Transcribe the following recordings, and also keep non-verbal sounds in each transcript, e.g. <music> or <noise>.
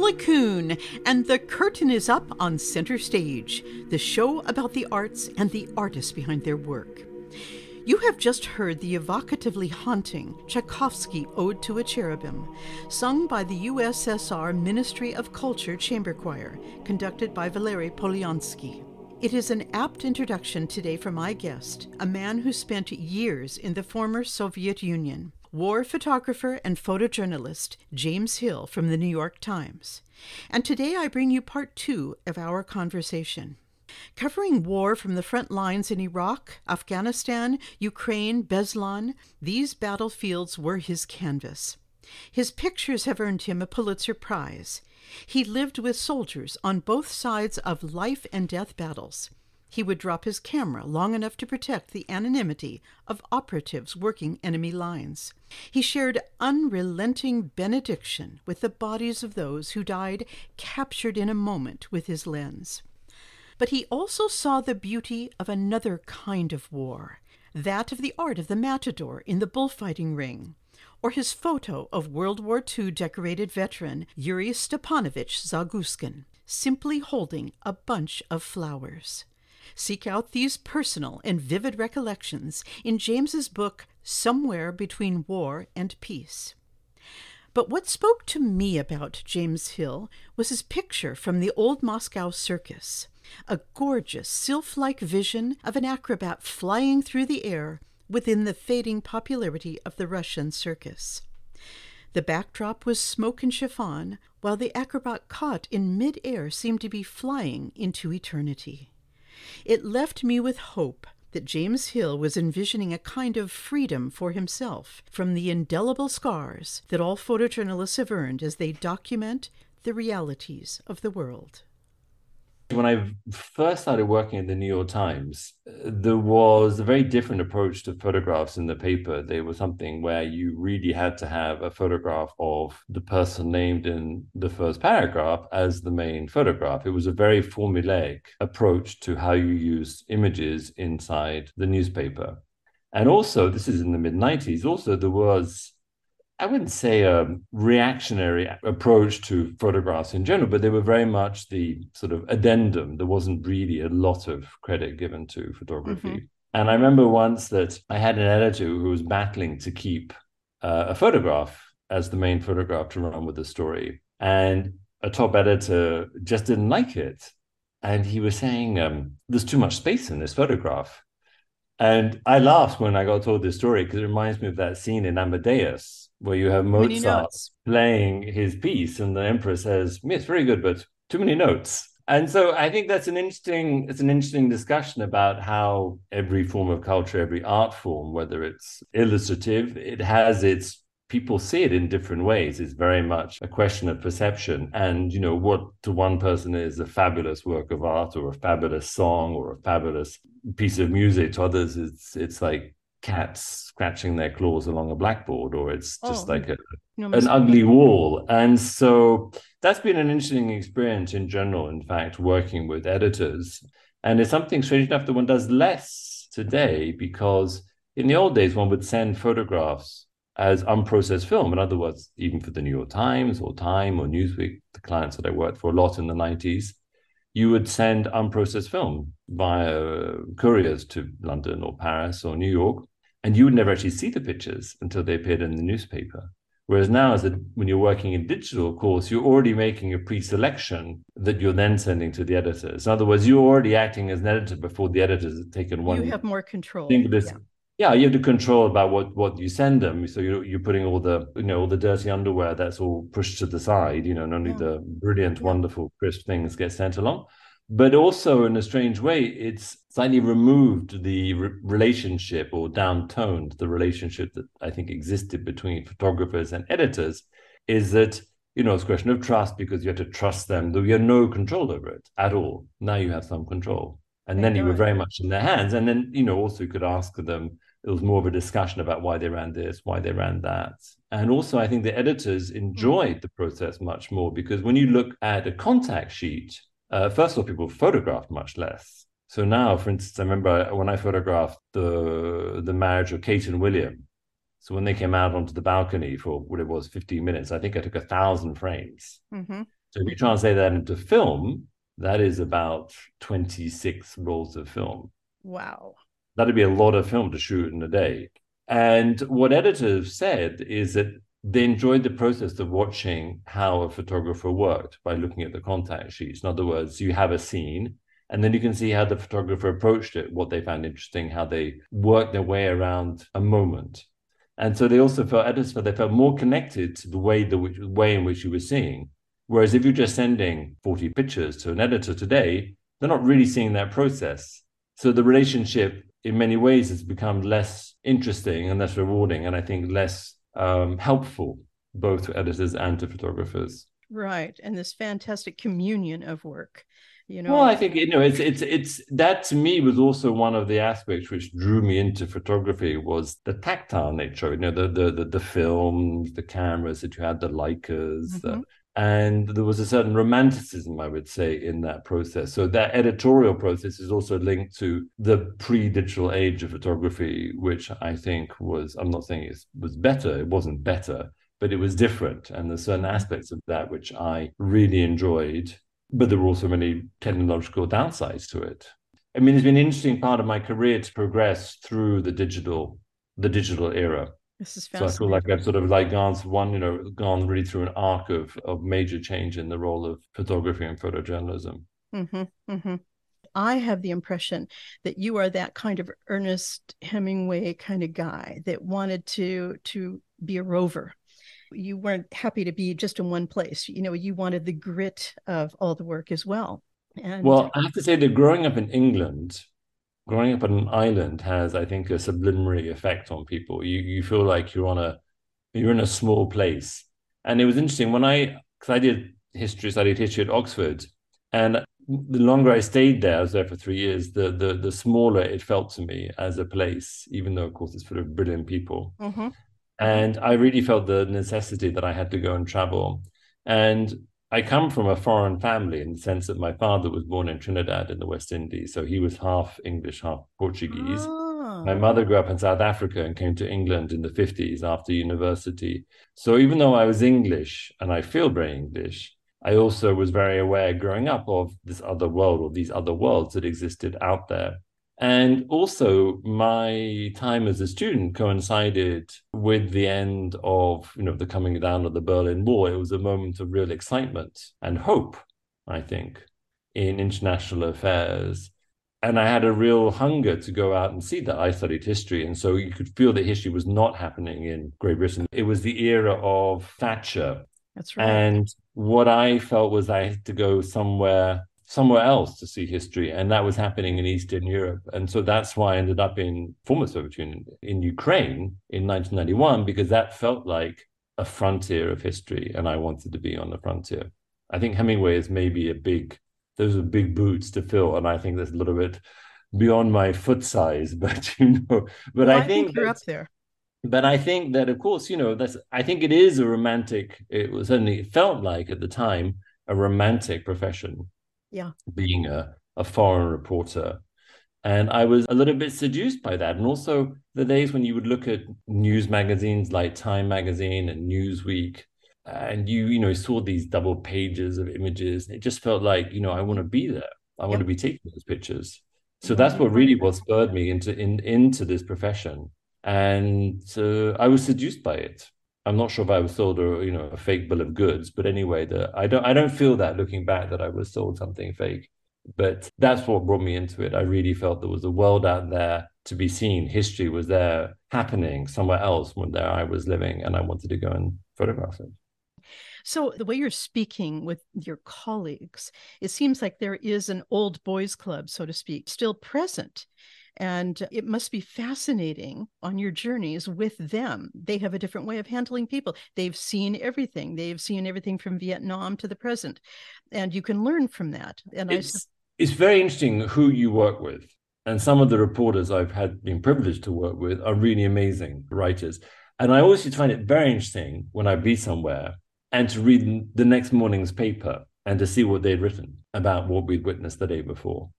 LeCun, and the curtain is up on Center Stage, the show about the arts and the artists behind their work. You have just heard the evocatively haunting Tchaikovsky Ode to a Cherubim, sung by the USSR Ministry of Culture Chamber Choir, conducted by Valery Polyansky. It is an apt introduction today for my guest, a man who spent years in the former Soviet Union, war photographer and photojournalist James Hill from the New York Times. And today I bring you part two of our conversation. Covering war from the front lines in Iraq, Afghanistan, Ukraine, Beslan, these battlefields were his canvas. His pictures have earned him a Pulitzer Prize. He lived with soldiers on both sides of life and death battles. He would drop his camera long enough to protect the anonymity of operatives working enemy lines. He shared unrelenting benediction with the bodies of those who died captured in a moment with his lens. But he also saw the beauty of another kind of war, that of the art of the matador in the bullfighting ring, or his photo of World War II decorated veteran Yuri Stepanovich Zaguskin, simply holding a bunch of flowers. Seek out these personal and vivid recollections in James's book Somewhere Between War and Peace. But what spoke to me about James Hill was his picture from the old Moscow circus a gorgeous, sylph like vision of an acrobat flying through the air within the fading popularity of the Russian circus. The backdrop was smoke and chiffon, while the acrobat caught in mid air seemed to be flying into eternity. It left me with hope that James Hill was envisioning a kind of freedom for himself from the indelible scars that all photojournalists have earned as they document the realities of the world. When I first started working at the New York Times, there was a very different approach to photographs in the paper. They were something where you really had to have a photograph of the person named in the first paragraph as the main photograph. It was a very formulaic approach to how you use images inside the newspaper. And also, this is in the mid 90s, also, there was I wouldn't say a reactionary approach to photographs in general, but they were very much the sort of addendum. There wasn't really a lot of credit given to photography. Mm-hmm. And I remember once that I had an editor who was battling to keep uh, a photograph as the main photograph to run with the story. And a top editor just didn't like it. And he was saying, um, there's too much space in this photograph. And I laughed when I got told this story because it reminds me of that scene in Amadeus where you have Mozart playing his piece, and the emperor says, "Yes, very good, but too many notes." And so I think that's an interesting it's an interesting discussion about how every form of culture, every art form, whether it's illustrative, it has its people see it in different ways. It's very much a question of perception. And, you know, what to one person is a fabulous work of art or a fabulous song or a fabulous piece of music. To others, it's it's like cats scratching their claws along a blackboard or it's just oh, like a, no, an ugly wall. And so that's been an interesting experience in general in fact working with editors. And it's something strange enough that one does less today because in the old days one would send photographs as unprocessed film. In other words even for the new york times or time or newsweek the clients that i worked for a lot in the 90s you would send unprocessed film via couriers to London or Paris or New York, and you would never actually see the pictures until they appeared in the newspaper. Whereas now, as a, when you're working in digital, of course, you're already making a pre-selection that you're then sending to the editors. In other words, you're already acting as an editor before the editors have taken one. You have more control. Yeah. Yeah, you have to control about what what you send them. So you're you're putting all the you know all the dirty underwear that's all pushed to the side. You know, and only yeah. the brilliant, yeah. wonderful, crisp things get sent along but also in a strange way it's slightly removed the re- relationship or downtoned the relationship that i think existed between photographers and editors is that you know it's a question of trust because you have to trust them though you have no control over it at all now you have some control and then you were very much in their hands and then you know also you could ask them it was more of a discussion about why they ran this why they ran that and also i think the editors enjoyed mm. the process much more because when you look at a contact sheet uh, first of all, people photographed much less. So now, for instance, I remember when I photographed the the marriage of Kate and William. So when they came out onto the balcony for what it was, 15 minutes, I think I took a thousand frames. Mm-hmm. So if you translate that into film, that is about 26 rolls of film. Wow. That'd be a lot of film to shoot in a day. And what editors said is that they enjoyed the process of watching how a photographer worked by looking at the contact sheets. In other words, you have a scene, and then you can see how the photographer approached it, what they found interesting, how they worked their way around a moment. And so they also felt editors felt they felt more connected to the way the way in which you were seeing. Whereas if you're just sending 40 pictures to an editor today, they're not really seeing that process. So the relationship in many ways it's become less interesting and less rewarding, and I think less um, helpful both to editors and to photographers. Right, and this fantastic communion of work. You know, well, I think you know it's it's it's that to me was also one of the aspects which drew me into photography was the tactile nature. You know, the the the, the films, the cameras that you had, the Leicas, mm-hmm. the, and there was a certain romanticism, I would say, in that process. So that editorial process is also linked to the pre-digital age of photography, which I think was I'm not saying it was better, it wasn't better, but it was different, and there's certain aspects of that which I really enjoyed but there were also many technological downsides to it. I mean, it's been an interesting part of my career to progress through the digital, the digital era. This is so I feel like I've sort of like gone one, you know, gone really through an arc of of major change in the role of photography and photojournalism. Mm-hmm, mm-hmm. I have the impression that you are that kind of Ernest Hemingway kind of guy that wanted to to be a rover you weren't happy to be just in one place. You know, you wanted the grit of all the work as well. And well, I have to say that growing up in England, growing up on an island has, I think, a subliminary effect on people. You you feel like you're on a you're in a small place. And it was interesting when I because I did history, studied history at Oxford, and the longer I stayed there, I was there for three years, the the the smaller it felt to me as a place, even though of course it's full of brilliant people. Mm-hmm. And I really felt the necessity that I had to go and travel. And I come from a foreign family in the sense that my father was born in Trinidad in the West Indies. So he was half English, half Portuguese. Oh. My ah. mother grew up in South Africa and came to England in the 50s after university. So even though I was English and I feel very English, I also was very aware growing up of this other world or these other worlds that existed out there. And also, my time as a student coincided with the end of, you know, the coming down of the Berlin Wall. It was a moment of real excitement and hope, I think, in international affairs. And I had a real hunger to go out and see that. I studied history. And so you could feel that history was not happening in Great Britain. It was the era of Thatcher. That's right. And what I felt was I had to go somewhere somewhere else to see history, and that was happening in Eastern Europe. And so that's why I ended up in former Soviet Union in Ukraine in 1991 because that felt like a frontier of history, and I wanted to be on the frontier. I think Hemingway is maybe a big; those are big boots to fill, and I think that's a little bit beyond my foot size. <laughs> But you know, but well, I, think, think you're up there but I think that, of course, you know, that's. I think it is a romantic. It was certainly it felt like at the time a romantic profession yeah. Being a, a foreign reporter. And i was a little bit seduced by that. And also the days when you would look at news magazines like time magazine and newsweek and you you know saw these double pages of images it just felt like you know i want to be there. I want to be taking those pictures. So that's what really what spurred me into in, into this profession. And uh, i was seduced by it I'm not sure if I was sold a you know a fake bill of goods, but anyway, the, I don't I don't feel that looking back that I was sold something fake. But that's what brought me into it. I really felt there was a world out there to be seen. History was there happening somewhere else when there I was living, and I wanted to go and photograph it. So, the way you're speaking with your colleagues, it seems like there is an old boys club, so to speak, still present and it must be fascinating on your journeys with them. They have a different way of handling people. They've seen everything. They've seen everything from Vietnam to the present. And you can learn from that. And it's, I it's very interesting who you work with. And some of the reporters I've had been privileged to work with are really amazing writers. And I always find it very interesting when I be somewhere and to read the next morning's paper and to see what they'd written about what we'd witnessed the day before.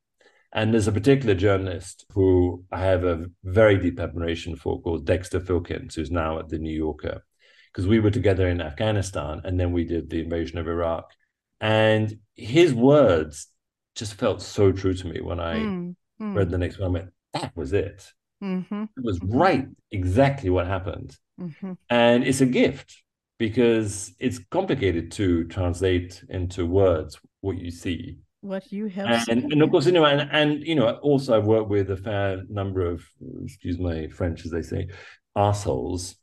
And there's a particular journalist who I have a very deep admiration for called Dexter Filkins, who's now at the New Yorker. Because we were together in Afghanistan and then we did the invasion of Iraq. And his words just felt so true to me when I Mm, mm, read the next one. I went, that was it. mhm, It was Mhm. right, exactly what happened. mhm. And it's a gift because it's complicated to translate into words what you see. What you have And, seen. and of course, you know, and, and you know, also I've worked with a fair number of, excuse my French, as they say, assholes,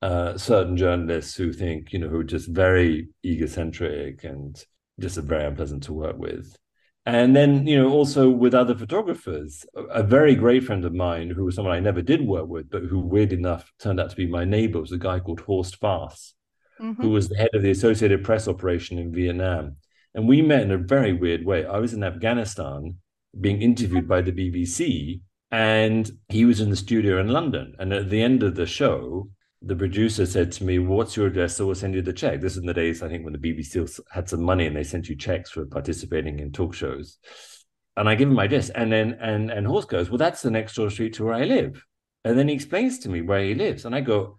uh, certain journalists who think, you know, who are just very egocentric and just are very unpleasant to work with. And then, you know, also with other photographers, a, a very great friend of mine who was someone I never did work with, but who weird enough turned out to be my neighbor was a guy called Horst Faas, Mhm. who was the head of the Associated Press operation in Vietnam. And we met in a very weird way. I was in Afghanistan being interviewed by the BBC, and he was in the studio in London. And at the end of the show, the producer said to me, What's your address? So we'll send you the check. This is in the days, I think, when the BBC had some money and they sent you checks for participating in talk shows. And I give him my address. And then and and Horst goes, Well, that's the next door street to where I live. And then he explains to me where he lives. And I go,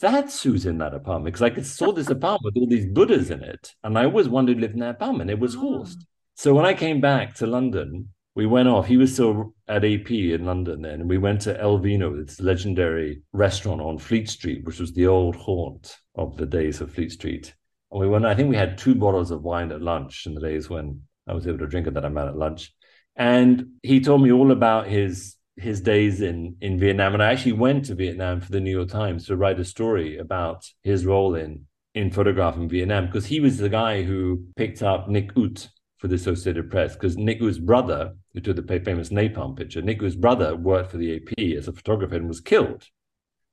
that's who's in that apartment because I could saw this apartment with all these Buddhas in it, and I always wanted to live in that apartment. It was Ah. Horst. So when I came back to London, we went off. He was still at AP in London then, and we went to El Vino, this legendary restaurant on Fleet Street, which was the old haunt of the days of Fleet Street. And we went. I think we had two bottles of wine at lunch in the days when I was able to drink at that amount at lunch. And he told me all about his his days in in Vietnam, and I actually went to Vietnam for the New York Times to write a story about his role in in photograph in Vietnam because he was the guy who picked up Nick Ut for the Associated Press because Nick Ut's brother, who took the famous napalm picture, Nick Ut's brother worked for the AP as a photographer and was killed.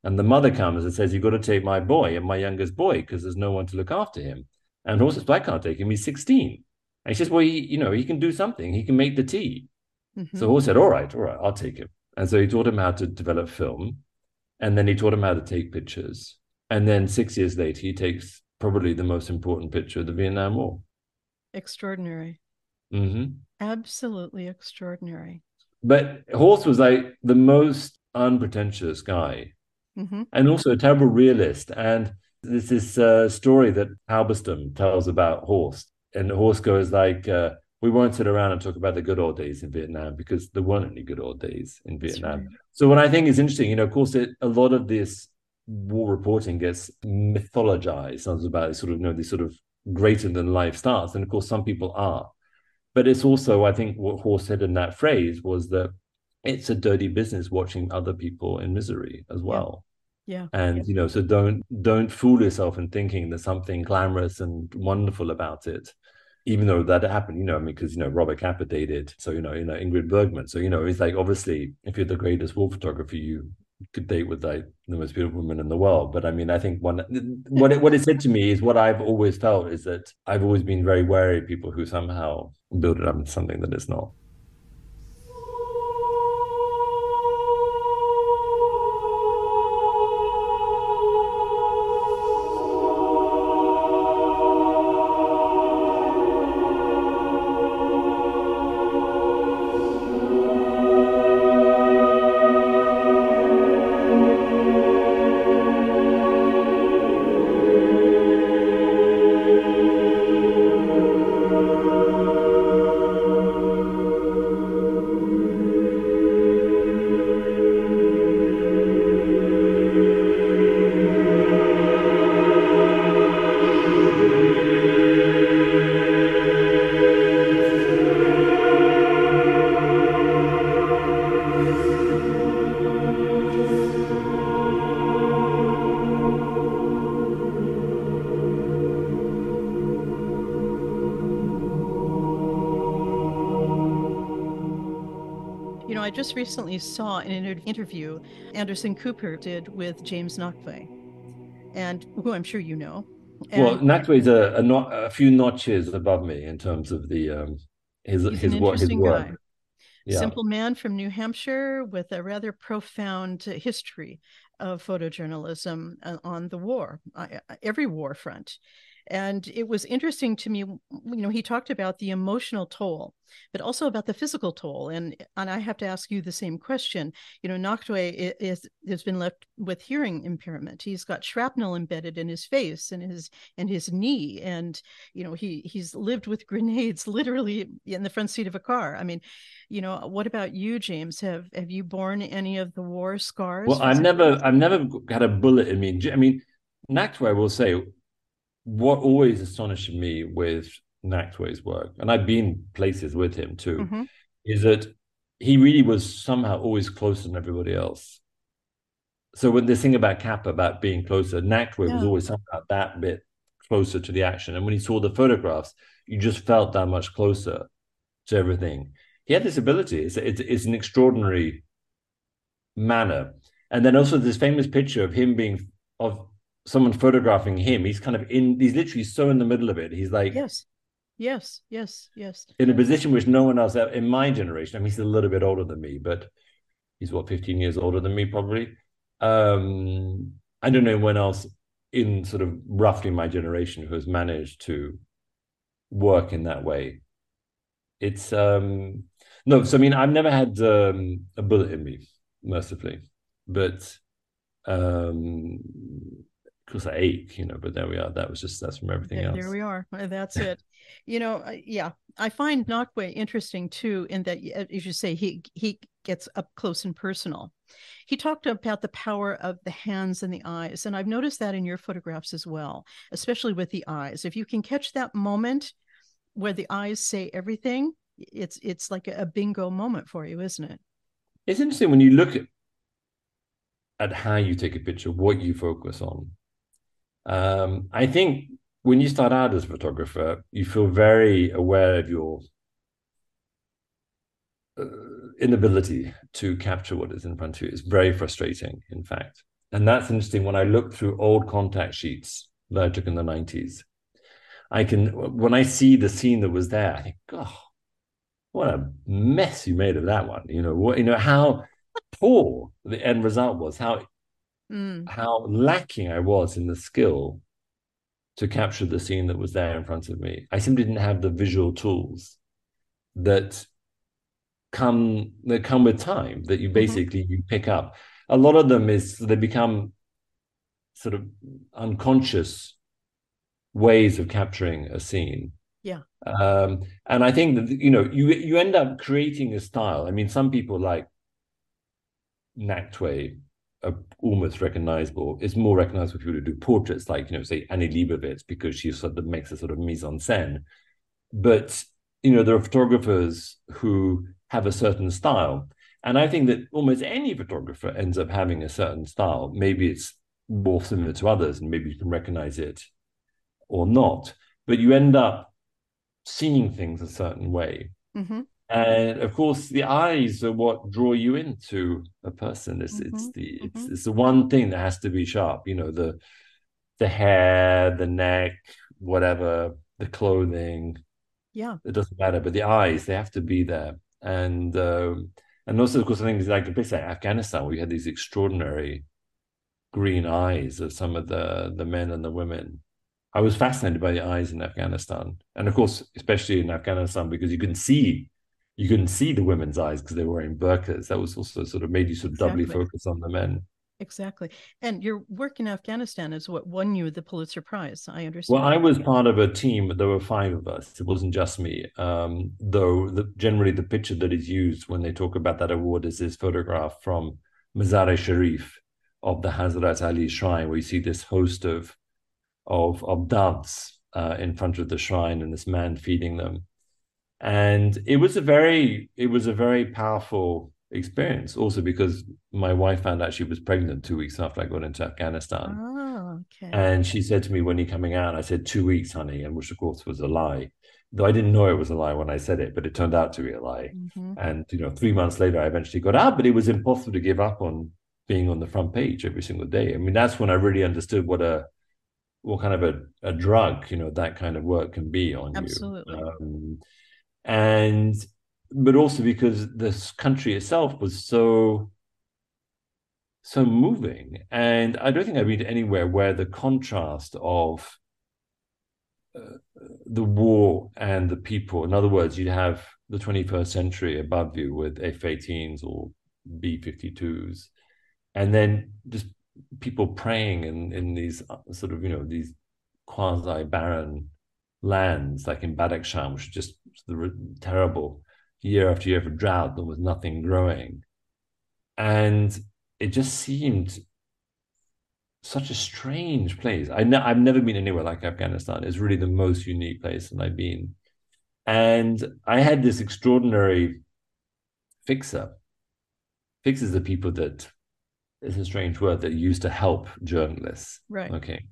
And the mother comes and says, "You've got to take my boy and my youngest boy because there's no one to look after him." And says, "I can't take him. He's 16." And he says, "Well, he, you know, he can do something. He can make the tea." Mhm. So Horst said, All right, all right, I'll take him. And so he taught him how to develop film. And then he taught him how to take pictures. And then six years later, he takes probably the most important picture of the Vietnam War. Extraordinary. hmm Absolutely extraordinary. But Horst was like the most unpretentious guy hmm and also a terrible realist. And there's this uh, story that Halberstam tells about Horst. And Horst goes like, uh, we won't sit around and talk about the good old days in Vietnam because there weren't any good old days in Vietnam. So what I think is interesting, you know, of course, it, a lot of this war reporting gets mythologized. Sounds about sort of, you know, these sort of greater than life stars, and of course, some people are. But it's also, I think, what Horst said in that phrase was that it's a dirty business watching other people in misery as well. Yeah. And you know, so don't don't fool yourself in thinking there's something glamorous and wonderful about it even though that happened, you know, I mean, because you know Robert Capa dated, so you know, you know Ingrid Bergman, so you know, it's like obviously if you're the greatest war photographer, you could date with like the most beautiful woman in the world. But I mean, I think one what it, what it said to me is what I've always felt is that I've always been very wary of people who somehow build it up into something that is not. I just recently saw in an interview Anderson Cooper did with James Nachtwey, and who I'm sure you know. And well, Nachtwey's a, a not a few notches above me in terms of the um his he's his an what his interesting work. guy. Yeah. Simple man from New Hampshire with a rather profound history of photojournalism uh, on the war, uh, every war front. And it was interesting to me, you know, he talked about the emotional toll, but also about the physical toll. And and I have to ask you the same question. You know, Nachtwey is has been left with hearing impairment. He's got shrapnel embedded in his face and his and his knee, and you know he he's lived with <laughs> grenades literally in the front seat of a car. I mean, you know, what about you, James? Have have you borne any of the war scars? Well, I've never I've never had a bullet in me. I mean, Nachtwey, I will say, what always astonished me with Nachtwey's work, and I've been places with him too, mm-hmm. is that he really was somehow always closer than everybody else. So when this thing about Capa, about being closer, Nachtwey yeah. was always somehow that bit closer to the action. And when he saw the photographs, you just felt that much closer to everything. He had this ability. It's, it's, it's an extraordinary manner. And then also this famous picture of him being of someone photographing him. He's kind of in. He's literally so in the middle of it. He's like yes, yes, yes, yes. In a position which no one else in my generation. I mean, he's a little bit older than me, but he's what 15 years older than me probably. Um, I don't know when else in sort of roughly my generation who has managed to work in that way. It's um no, so I mean I've never had um, a bullet in me, mercifully, but um because I ache, you know, but there we are. That was just that's from everything there, else. There we are. Uh, that's <laughs> it. you know, yeah, I find Nachtwey interesting too, in that, as you say, he he gets up close and personal. He talked about the power of the hands and the eyes, and I've noticed that in your photographs as well, especially with the eyes. If you can catch that moment where the eyes say everything, it's it's like a bingo moment for you, isn't it? It's interesting when you look at at how you take a picture, what you focus on um, I think when you start out as a photographer, you feel very aware of your uh, inability to capture what is in front of you. It's very frustrating, in fact. And that's interesting when I look through old contact sheets that I took in the 90s. I can, when I see the scene that was there, I think, oh, what a mess you made of that one. You know, what, you know, how poor the end result was, how mm. how lacking I was in the skill to capture the scene that was there in front of me. I simply didn't have the visual tools that come that come with time that you mm-hmm. basically mm-hmm. you pick up. A lot of them is they become sort of unconscious ways of capturing a scene. Yeah. Um, and I think that you know you you end up creating a style. I mean, some people like Nachtwey are almost recognizable. It's more recognizable if you were to do portraits, like you know, say Annie Leibovitz, because she sort of makes a sort of mise en scène. But you know, there are photographers who have a certain style, and I think that almost any photographer ends up having a certain style. Maybe it's more similar to others, and maybe you can recognize it or not. But you end up seeing things a certain way. Mm-hmm and of course the eyes are what draw you into a person. It's mm-hmm. it's the it's, mm-hmm. it's the one thing that has to be sharp you know the the hair the neck whatever the clothing. Yeah. It doesn't matter but the eyes they have to be there. And um and also of course i think it's like a place like afghanistan where you had these extraordinary green eyes of some of the the men and the women. I was fascinated by the eyes in afghanistan. And of course especially in afghanistan because you can see you couldn't see the women's eyes because they were wearing burqas. That was also sort of made you sort of exactly. doubly focus on the men. Exactly. And your work in Afghanistan is what won you the Pulitzer Prize. I understand. Well, I was part of a team. There were five of us. It wasn't just me. Um, though the, generally the picture that is used when they talk about that award is this photograph from Mazar-e Sharif of the Hazrat Ali shrine, where you see this host of of, of doves uh, in front of the shrine and this man feeding them and it was a very it was a very powerful experience also because my wife found out she was pregnant two weeks after i got into afghanistan oh, okay. and she said to me when you coming out i said two weeks honey and which of course was a lie though i didn't know it was a lie when i said it but it turned out to be a lie mm-hmm. and you know three months later i eventually got out but it was impossible to give up on being on the front page every single day i mean that's when i really understood what a what kind of a, a drug you know that kind of work can be on Absolutely. you um, and but also because this country itself was so so moving and i don't think i've been anywhere where the contrast of uh, the war and the people. In other words, you'd have the 21st century above you with F-18s or B-52s, and then just people praying in in these uh, sort of you know these quasi barren lands like in Badakhshan, which is just terrible year after year for drought. There was nothing growing, and it just seemed such a strange place. I ne- I've never been anywhere like Afghanistan. It's really the most unique place that I've been. And I had this extraordinary fixer. Fixers are people that it's a strange word that used to help journalists. Right. Okay.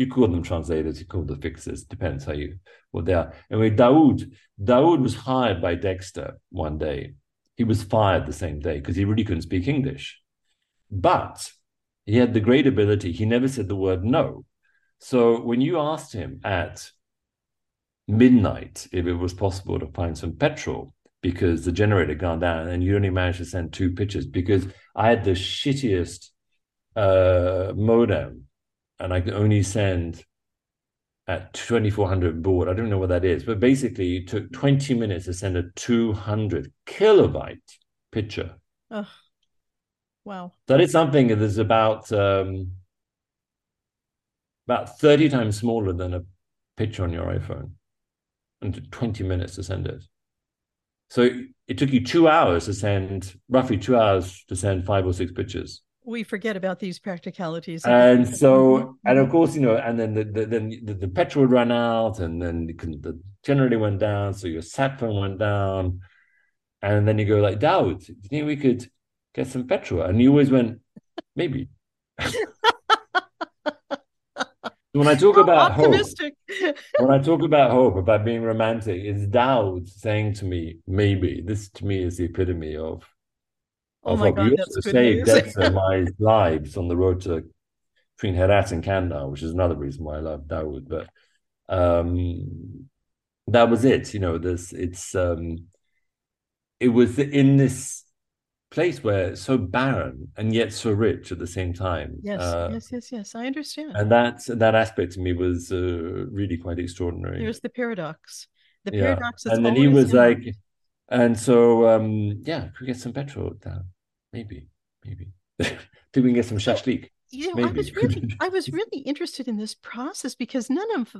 You call them translators, you call them fixers, depends how you what they are. Anyway, Dawood, Dawood was hired by Dexter one day. He was fired the same day because he really couldn't speak English. But he had the great ability, he never said the word no. So when you asked him at midnight if it was possible to find some petrol because the generator gone down and you only managed to send two pictures because I had the shittiest uh, modem and I could only send at 2400 baud. I don't know what that is, but basically it took 20 minutes to send a 200 kilobyte picture. Oh, wow. That is something that is about um, about 30 times smaller than a picture on your iPhone and 20 minutes to send it. So it took you two hours to send, roughly two hours to send five or six pictures. We forget about these practicalities. And so, mm-hmm. and of course, you know, and then the, the then the, the petrol would run out, and then the generator went down, so your sat phone went down, and then you go like, Dawood, do you think we could get some petrol? And you always went, maybe. <laughs> when I talk about optimistic. hope, <laughs> when I talk about hope, about being romantic, it's Dawood saying to me, maybe. This to me is the epitome of oh of hope. God, saved Dexter my lives on the road to between Herat and Kandahar, which is another reason why I love Dawood. But um, that was it. You know, this it's um, it was in this place where it's so barren and yet so rich at the same time. Yes, uh, yes, yes, yes. I understand. And that that aspect to me was uh, really quite extraordinary. There's the paradox. The paradox is. And then he was like, and so um, yeah, could we get some petrol down? Maybe, maybe. <laughs> Think we can get some shashlik you know, I was really, I was <laughs> really interested in this process because none of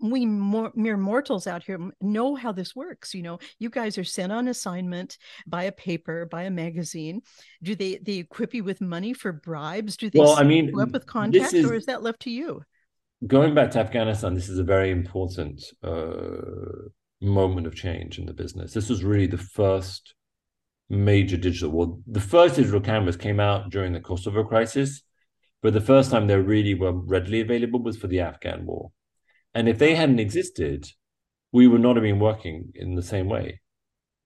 we more, mere mortals out here know how this works. You know, you guys are sent on assignment by a paper, by a magazine. Do they they equip you with money for bribes? Do they well, I mean, up with contacts, is, or is that left to you? Going back to Afghanistan, this is a very important uh, moment of change in the business. This was really the first major digital. Well, the first digital cameras came out during the Kosovo crisis but the first time they really were readily available was for the Afghan war. And if they hadn't existed, we would not have been working in the same way.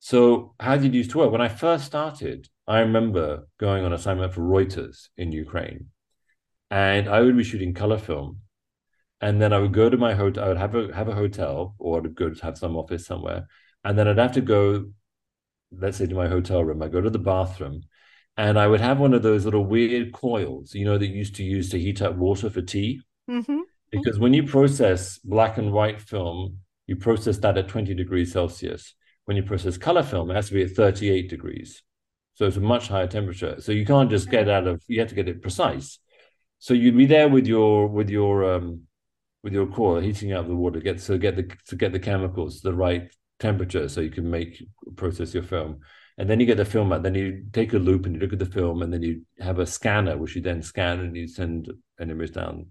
So, how did it used to work? When I first started, I remember going on assignment for Reuters in Ukraine, and I would be shooting color film, and then I would go to my hotel. I would have a have a hotel, or I'd go to have some office somewhere, and then I'd have to go, let's say, to my hotel room. I go to the bathroom, and I would have one of those little weird coils, you know, that you used to use to heat up water for tea. Mm-hmm. Because when you process black and white film, you process that at 20 degrees Celsius. When you process color film, it has to be at 38 degrees. So it's a much higher temperature. So you can't just get out of, you have to get it precise. So you'd be there with your, with your, um, with your coil heating up the water, get so get the to get the chemicals to the right temperature so you can make process your film and then you get the film out. Then you take a loop and you look at the film, and then you have a scanner, which you then scan and you send an image down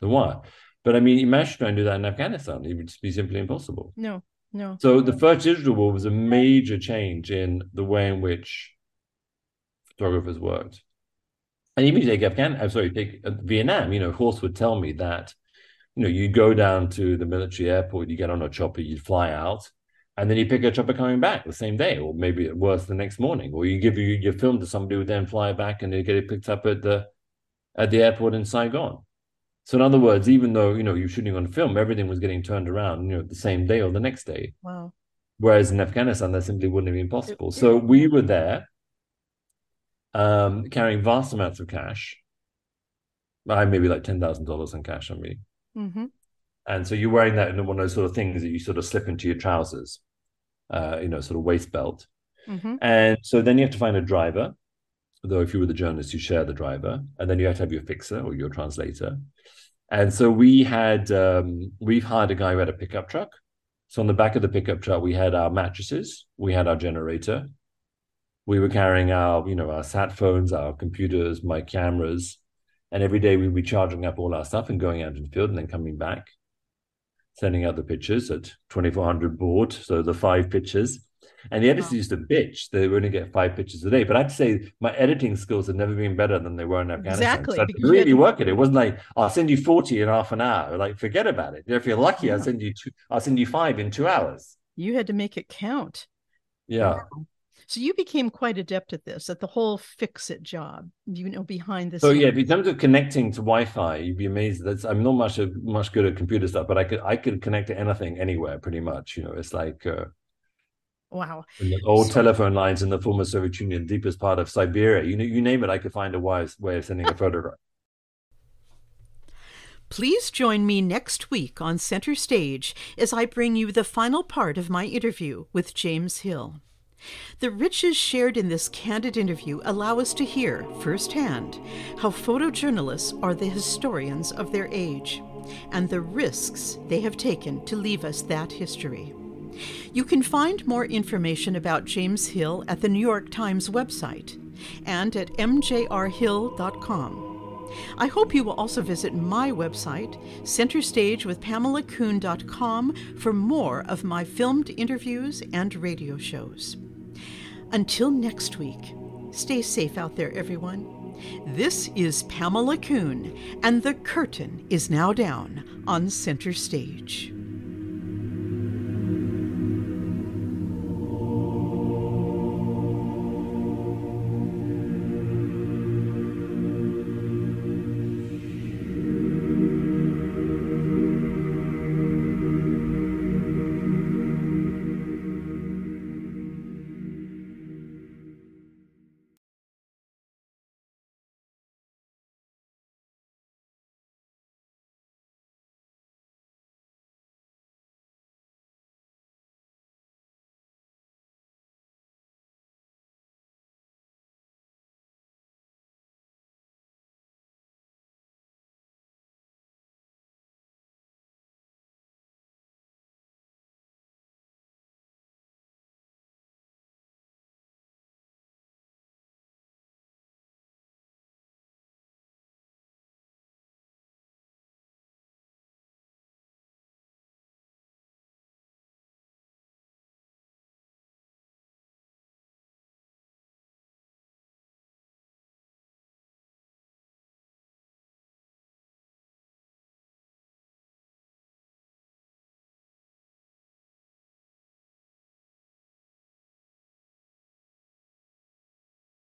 the wire. But I mean, imagine trying to do that in Afghanistan; it would just be simply impossible. No, no. So the first digital war was a major change in the way in which photographers worked. And even take Afghan, I'm sorry, take uh, Vietnam. You know, Horst would tell me that, you know, you go down to the military airport, you get on a chopper, you fly out, and then you pick a chopper coming back the same day, or maybe at worse the next morning, or you give you your film to somebody who then fly back and they get it picked up at the at the airport in Saigon. So in other words, even though you know you're shooting on film, everything was getting turned around, you know, the same day or the next day. Wow. Whereas in Afghanistan, that simply wouldn't have been possible. So we were there, um, carrying vast amounts of cash. I maybe like ten thousand dollars in cash on me. Mm-hmm. And so you're wearing that in one of those sort of things that you sort of slip into your trousers, uh, you know, sort of waist belt. Mm-hmm. And so then you have to find a driver. Though if you were the journalist, you share the driver, and then you have to have your fixer or your translator. And so we had um, we've hired a guy who had a pickup truck. So on the back of the pickup truck, we had our mattresses, we had our generator, we were carrying our you know our sat phones, our computers, my cameras, and every day we'd be charging up all our stuff and going out in the field and then coming back, sending out the pictures at 2400 baud. so the five pictures. And the editors wow. used to bitch they would only get five pictures a day. But I'd say my editing skills have never been better than they were in Afghanistan. Exactly. So I'd really work it. It wasn't like I'll send you 40 in half an hour. Like forget about it. If you're lucky, yeah. I'll send you two, I'll send you five in two hours. You had to make it count. Yeah. Wow. So you became quite adept at this, at the whole fix it job, you know, behind the So scenes. yeah, in terms of connecting to Wi-Fi, you'd be amazed. That's I'm not much of, much good at computer stuff, but I could I could connect to anything anywhere pretty much. You know, it's like uh, Wow. And the old so, telephone lines in the former Soviet Union, deepest part of Siberia. You know, you name it, I could find a wise way of sending a <laughs> photograph. Please join me next week on Center Stage as I bring you the final part of my interview with James Hill. The riches shared in this candid interview allow us to hear firsthand how photojournalists are the historians of their age and the risks they have taken to leave us that history. You can find more information about James Hill at the New York Times website and at mjrhill.com. I hope you will also visit my website, centerstagewithpamelacoon.com, for more of my filmed interviews and radio shows. Until next week, stay safe out there, everyone. This is Pamela Coon, and the curtain is now down on Center Stage.